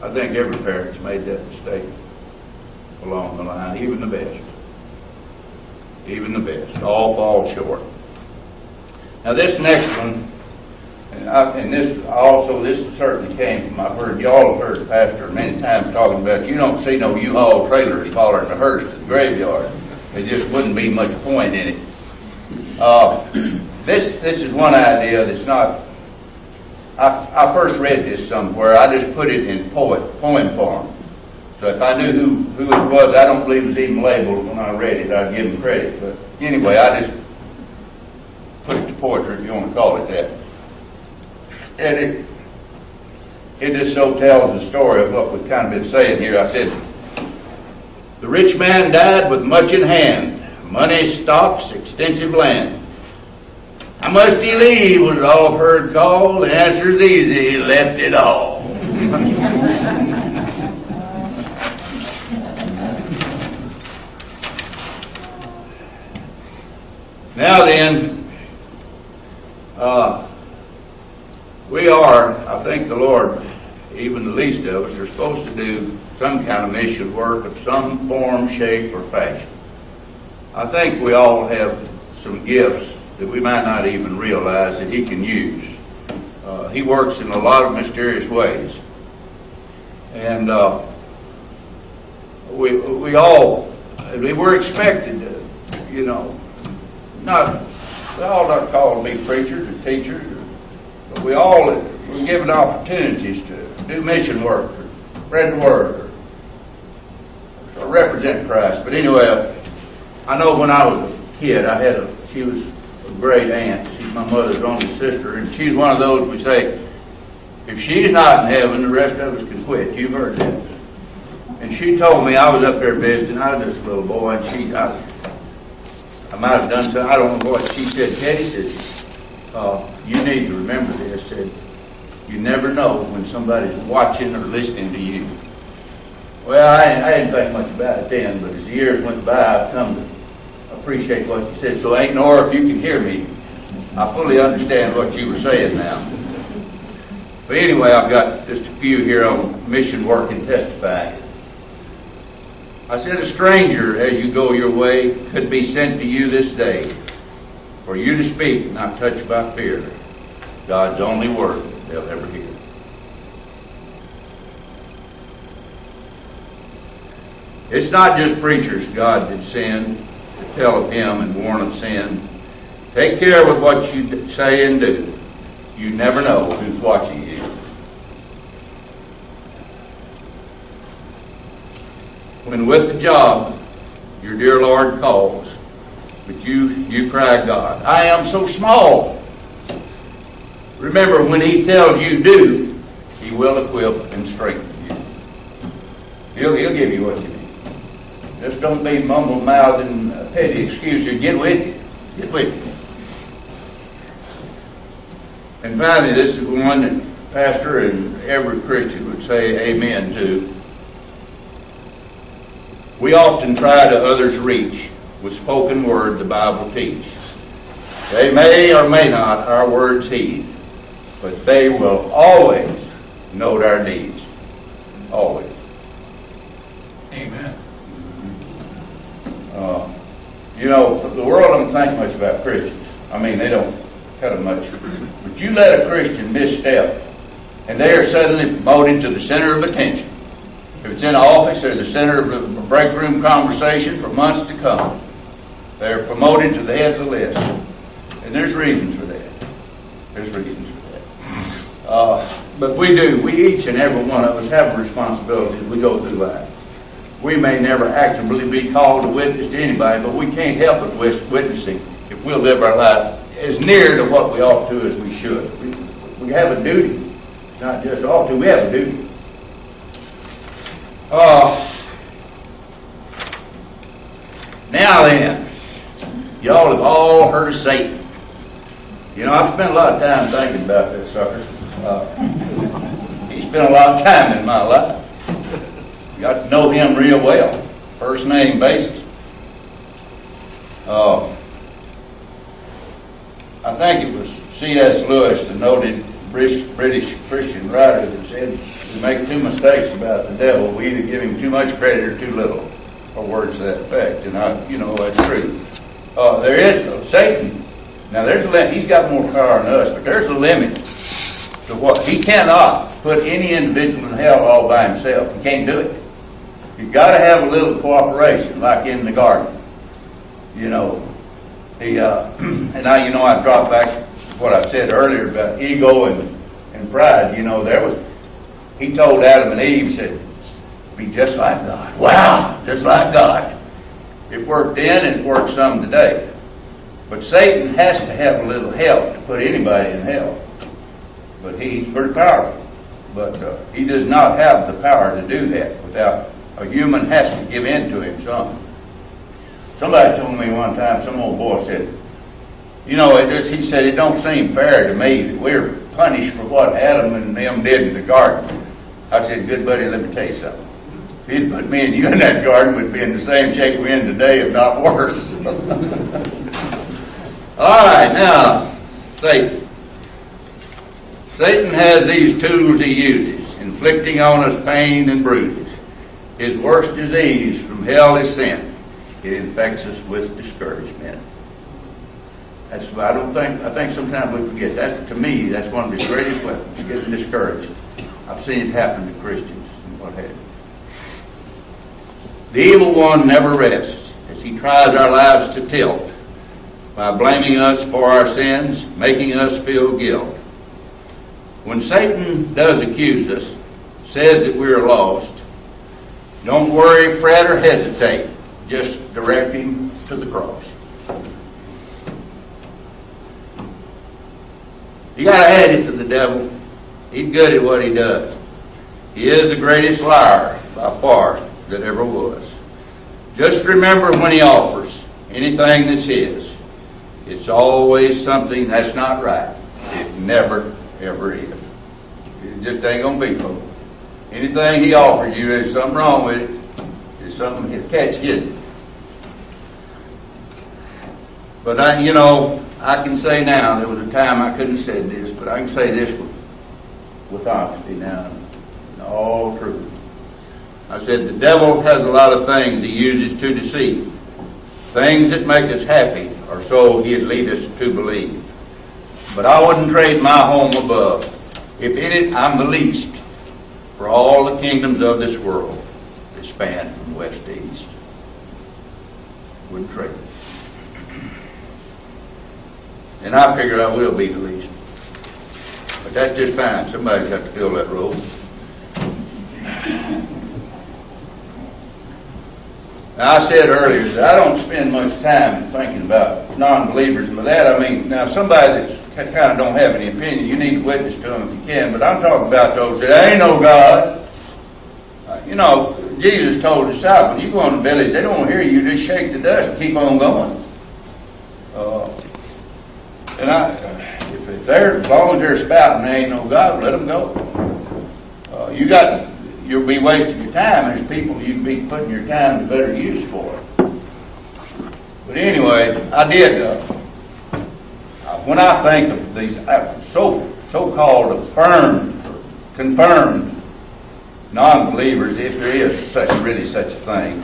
I think every parent's made that mistake along the line, even the best. Even the best. All fall short. Now this next one, and, I, and this also, this certainly came from, I've heard, y'all have heard the pastor many times talking about, you don't see no U-Haul trailers following the hearse to the graveyard. There just wouldn't be much point in it. Uh, this, this is one idea that's not, I, I first read this somewhere, I just put it in poet, poem form. So if I knew who, who it was, I don't believe it was even labeled when I read it, I'd give him credit. But anyway, I just put it to poetry, if you want to call it that. And it, it just so tells the story of what we've kind of been saying here. I said, the rich man died with much in hand, money, stocks, extensive land. How must he leave was all heard call. The answer's easy, he left it all. now then, uh, we are, I think the Lord, even the least of us, are supposed to do some kind of mission work of some form, shape, or fashion. I think we all have some gifts that we might not even realize that He can use. Uh, he works in a lot of mysterious ways. And uh, we, we all, we're expected to, you know, not, we all not called to be preachers or teachers, but we all, we're given opportunities to do mission work, or spread the word, or, or represent Christ. But anyway, I know when I was a kid, I had a, she was great aunt. She's my mother's only sister, and she's one of those we say, if she's not in heaven, the rest of us can quit. You've heard that. And she told me I was up there visiting. I was a little boy, and she, I, I might have done something. I don't know what she said. Teddy said, uh, "You need to remember this." Said, "You never know when somebody's watching or listening to you." Well, I, I didn't think much about it then, but as the years went by, I've come to appreciate what you said. So, ain't Nora, if you can hear me, I fully understand what you were saying now. But anyway, I've got just a few here on mission work and testifying. I said, a stranger as you go your way could be sent to you this day for you to speak, not touched by fear. God's only word they'll ever hear. It's not just preachers God did send to tell of Him and warn of sin. Take care with what you say and do. You never know who's watching you. When with the job, your dear Lord calls, but you you cry, God, I am so small. Remember, when He tells you do, He will equip and strengthen you. He'll, he'll give you what you need. Just don't be mumble mouthed and petty excuse excuses. Get with you. Get with you. And finally, this is one that Pastor and every Christian would say amen to. We often try to others reach with spoken word the Bible teaches. They may or may not our words heed, but they will always note our deeds. Always. Amen. Uh, you know, the world don't think much about Christians. I mean, they don't cut them much. But you let a Christian misstep, and they are suddenly promoted to the center of attention. If it's in an office, they're the center of a break room conversation for months to come. They're promoted to the head of the list. And there's reasons for that. There's reasons for that. Uh, but we do. We each and every one of us have a responsibility as we go through life. We may never actively be called to witness to anybody, but we can't help but witnessing if we'll live our life as near to what we ought to as we should. We, we have a duty, not just ought to, we have a duty. Uh, now then, y'all have all heard of Satan. You know, I've spent a lot of time thinking about this sucker. Uh, he spent a lot of time in my life. Got to know him real well, first name basis. Uh, I think it was C.S. Lewis, the noted British, Christian writer that said we make two mistakes about the devil. We either give him too much credit or too little, or words to that effect. And I, you know, that's true. Uh, there is Satan. Now there's a limit. He's got more power than us, but there's a limit to what he cannot put any individual in hell all by himself. He can't do it. You've got to have a little cooperation, like in the garden. You know, he uh, and now you know, I dropped back what I said earlier about ego and and pride. You know, there was he told Adam and Eve said, "Be just like God." Wow, just like God. It worked then, and it works some today. But Satan has to have a little help to put anybody in hell. But he's pretty powerful. But uh, he does not have the power to do that without a human has to give in to him some. Somebody told me one time, some old boy said, you know, it just, he said, it don't seem fair to me that we're punished for what Adam and them did in the garden. I said, good buddy, let me tell you something. If he'd put me and you in that garden, we'd be in the same shape we're in today, if not worse. All right, now, Satan. Satan has these tools he uses, inflicting on us pain and bruises. His worst disease from hell is sin. It infects us with discouragement. That's why I don't think I think sometimes we forget that. To me, that's one of the greatest weapons: getting discouraged. I've seen it happen to Christians and what have you. The evil one never rests as he tries our lives to tilt by blaming us for our sins, making us feel guilt. When Satan does accuse us, says that we are lost, don't worry, fret, or hesitate. Just direct him to the cross. You got to hand it to the devil. He's good at what he does. He is the greatest liar by far that ever was. Just remember when he offers anything that's his, it's always something that's not right. It never, ever is. It just ain't gonna be no. Anything he offers you, there's something wrong with it. There's something he'll catch hidden. But I, you know, I can say now, there was a time I couldn't say this, but I can say this with, with honesty now, in all truth. I said the devil has a lot of things he uses to deceive. Things that make us happy, or so he'd lead us to believe. But I wouldn't trade my home above. If in it I'm the least, for all the kingdoms of this world that span from west to east. Wouldn't trade. And I figure I will be the least. But that's just fine. Somebody's got to fill that role. Now, I said earlier that I don't spend much time thinking about non-believers. And by that I mean, now somebody that's kind of don't have any opinion, you need to witness to them if you can. But I'm talking about those that ain't no God. Uh, you know, Jesus told the disciples, you go in the village, they don't hear you, just shake the dust and keep on going. Uh, and I, if, if they're, as long as they're spouting, there ain't no God, let them go. Uh, you got, you'll be wasting your time. There's people you'd be putting your time to better use for. But anyway, I did. Uh, when I think of these so so-called affirmed, confirmed non-believers, if there is such really such a thing,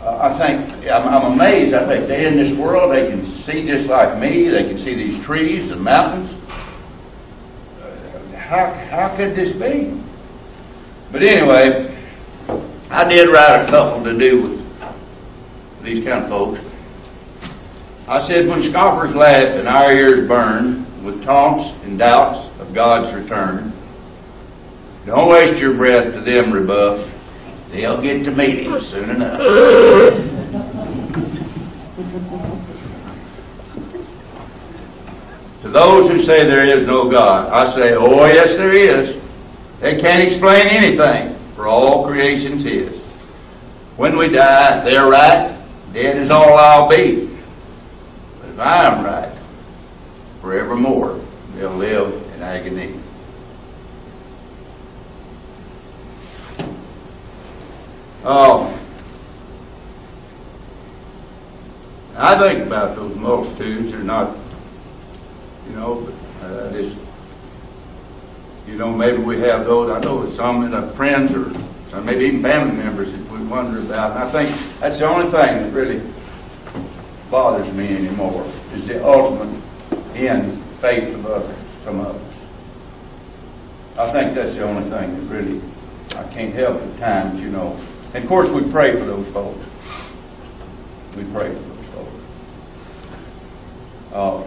uh, I think I'm, I'm amazed. I think they're in this world. They can see just like me. They can see these trees and mountains. Uh, how how could this be? But anyway, I did write a couple to do with these kind of folks. I said, when scoffers laugh and our ears burn with taunts and doubts of God's return, don't waste your breath to them rebuff. They'll get to meet him soon enough. to those who say there is no God, I say, oh yes there is. They can't explain anything, for all creation's His. When we die, they're right, dead is all I'll be. If I am right, forevermore they'll live in agony. Oh, I think about those multitudes. They're not, you know, but uh, just You know, maybe we have those, I know some that friends or some maybe even family members that we wonder about. And I think that's the only thing that really bothers me anymore, is the ultimate end fate of others, some us. I think that's the only thing that really, I can't help at times, you know. And of course, we pray for those folks. We pray for those folks. Uh,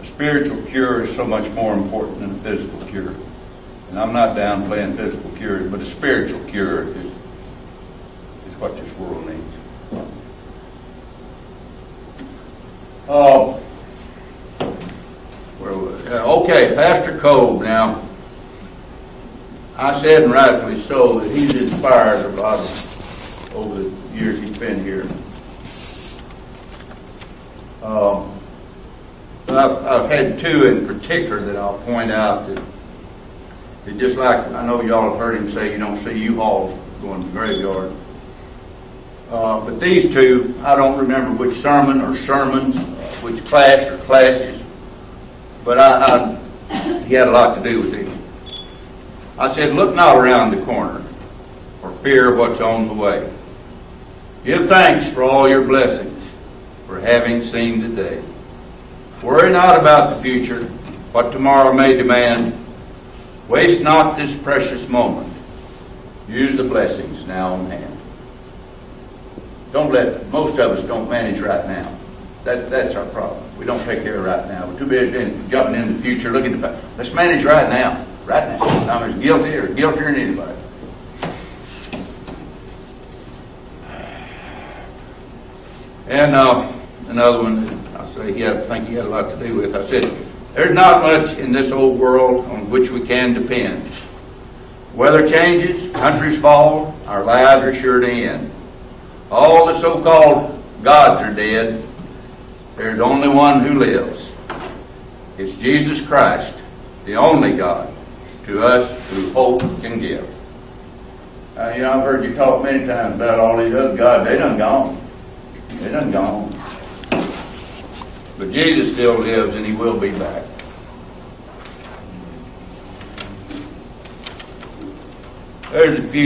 a spiritual cure is so much more important than a physical cure. And I'm not downplaying physical cures, but a spiritual cure is, is what this world needs. Uh, okay, Pastor Cove now. I said, and rightfully so, that he's inspired a lot of, over the years he's been here. Um, I've, I've had two in particular that I'll point out that, that just like, I know y'all have heard him say you don't see U-Hauls going to the graveyard. Uh, but these two, I don't remember which sermon or sermons, which class or classes, but I, I, he had a lot to do with these. I said, look not around the corner for fear of what's on the way. Give thanks for all your blessings, for having seen the day. Worry not about the future, what tomorrow may demand. Waste not this precious moment. Use the blessings now on hand. Don't let, most of us don't manage right now. That, that's our problem. We don't take care of right now. We're too busy in- jumping in the future, looking to, let's manage right now, right now. I'm as guilty or guiltier than anybody. And uh, another one, I say he had, I think he had a lot to do with. I said, there's not much in this old world on which we can depend. Weather changes, countries fall, our lives are sure to end. All the so-called gods are dead. There's only one who lives. It's Jesus Christ, the only God, to us who hope can give. Uh, you know, I've heard you talk many times about all these other gods. They done gone. They done gone. But Jesus still lives and he will be back. There's a few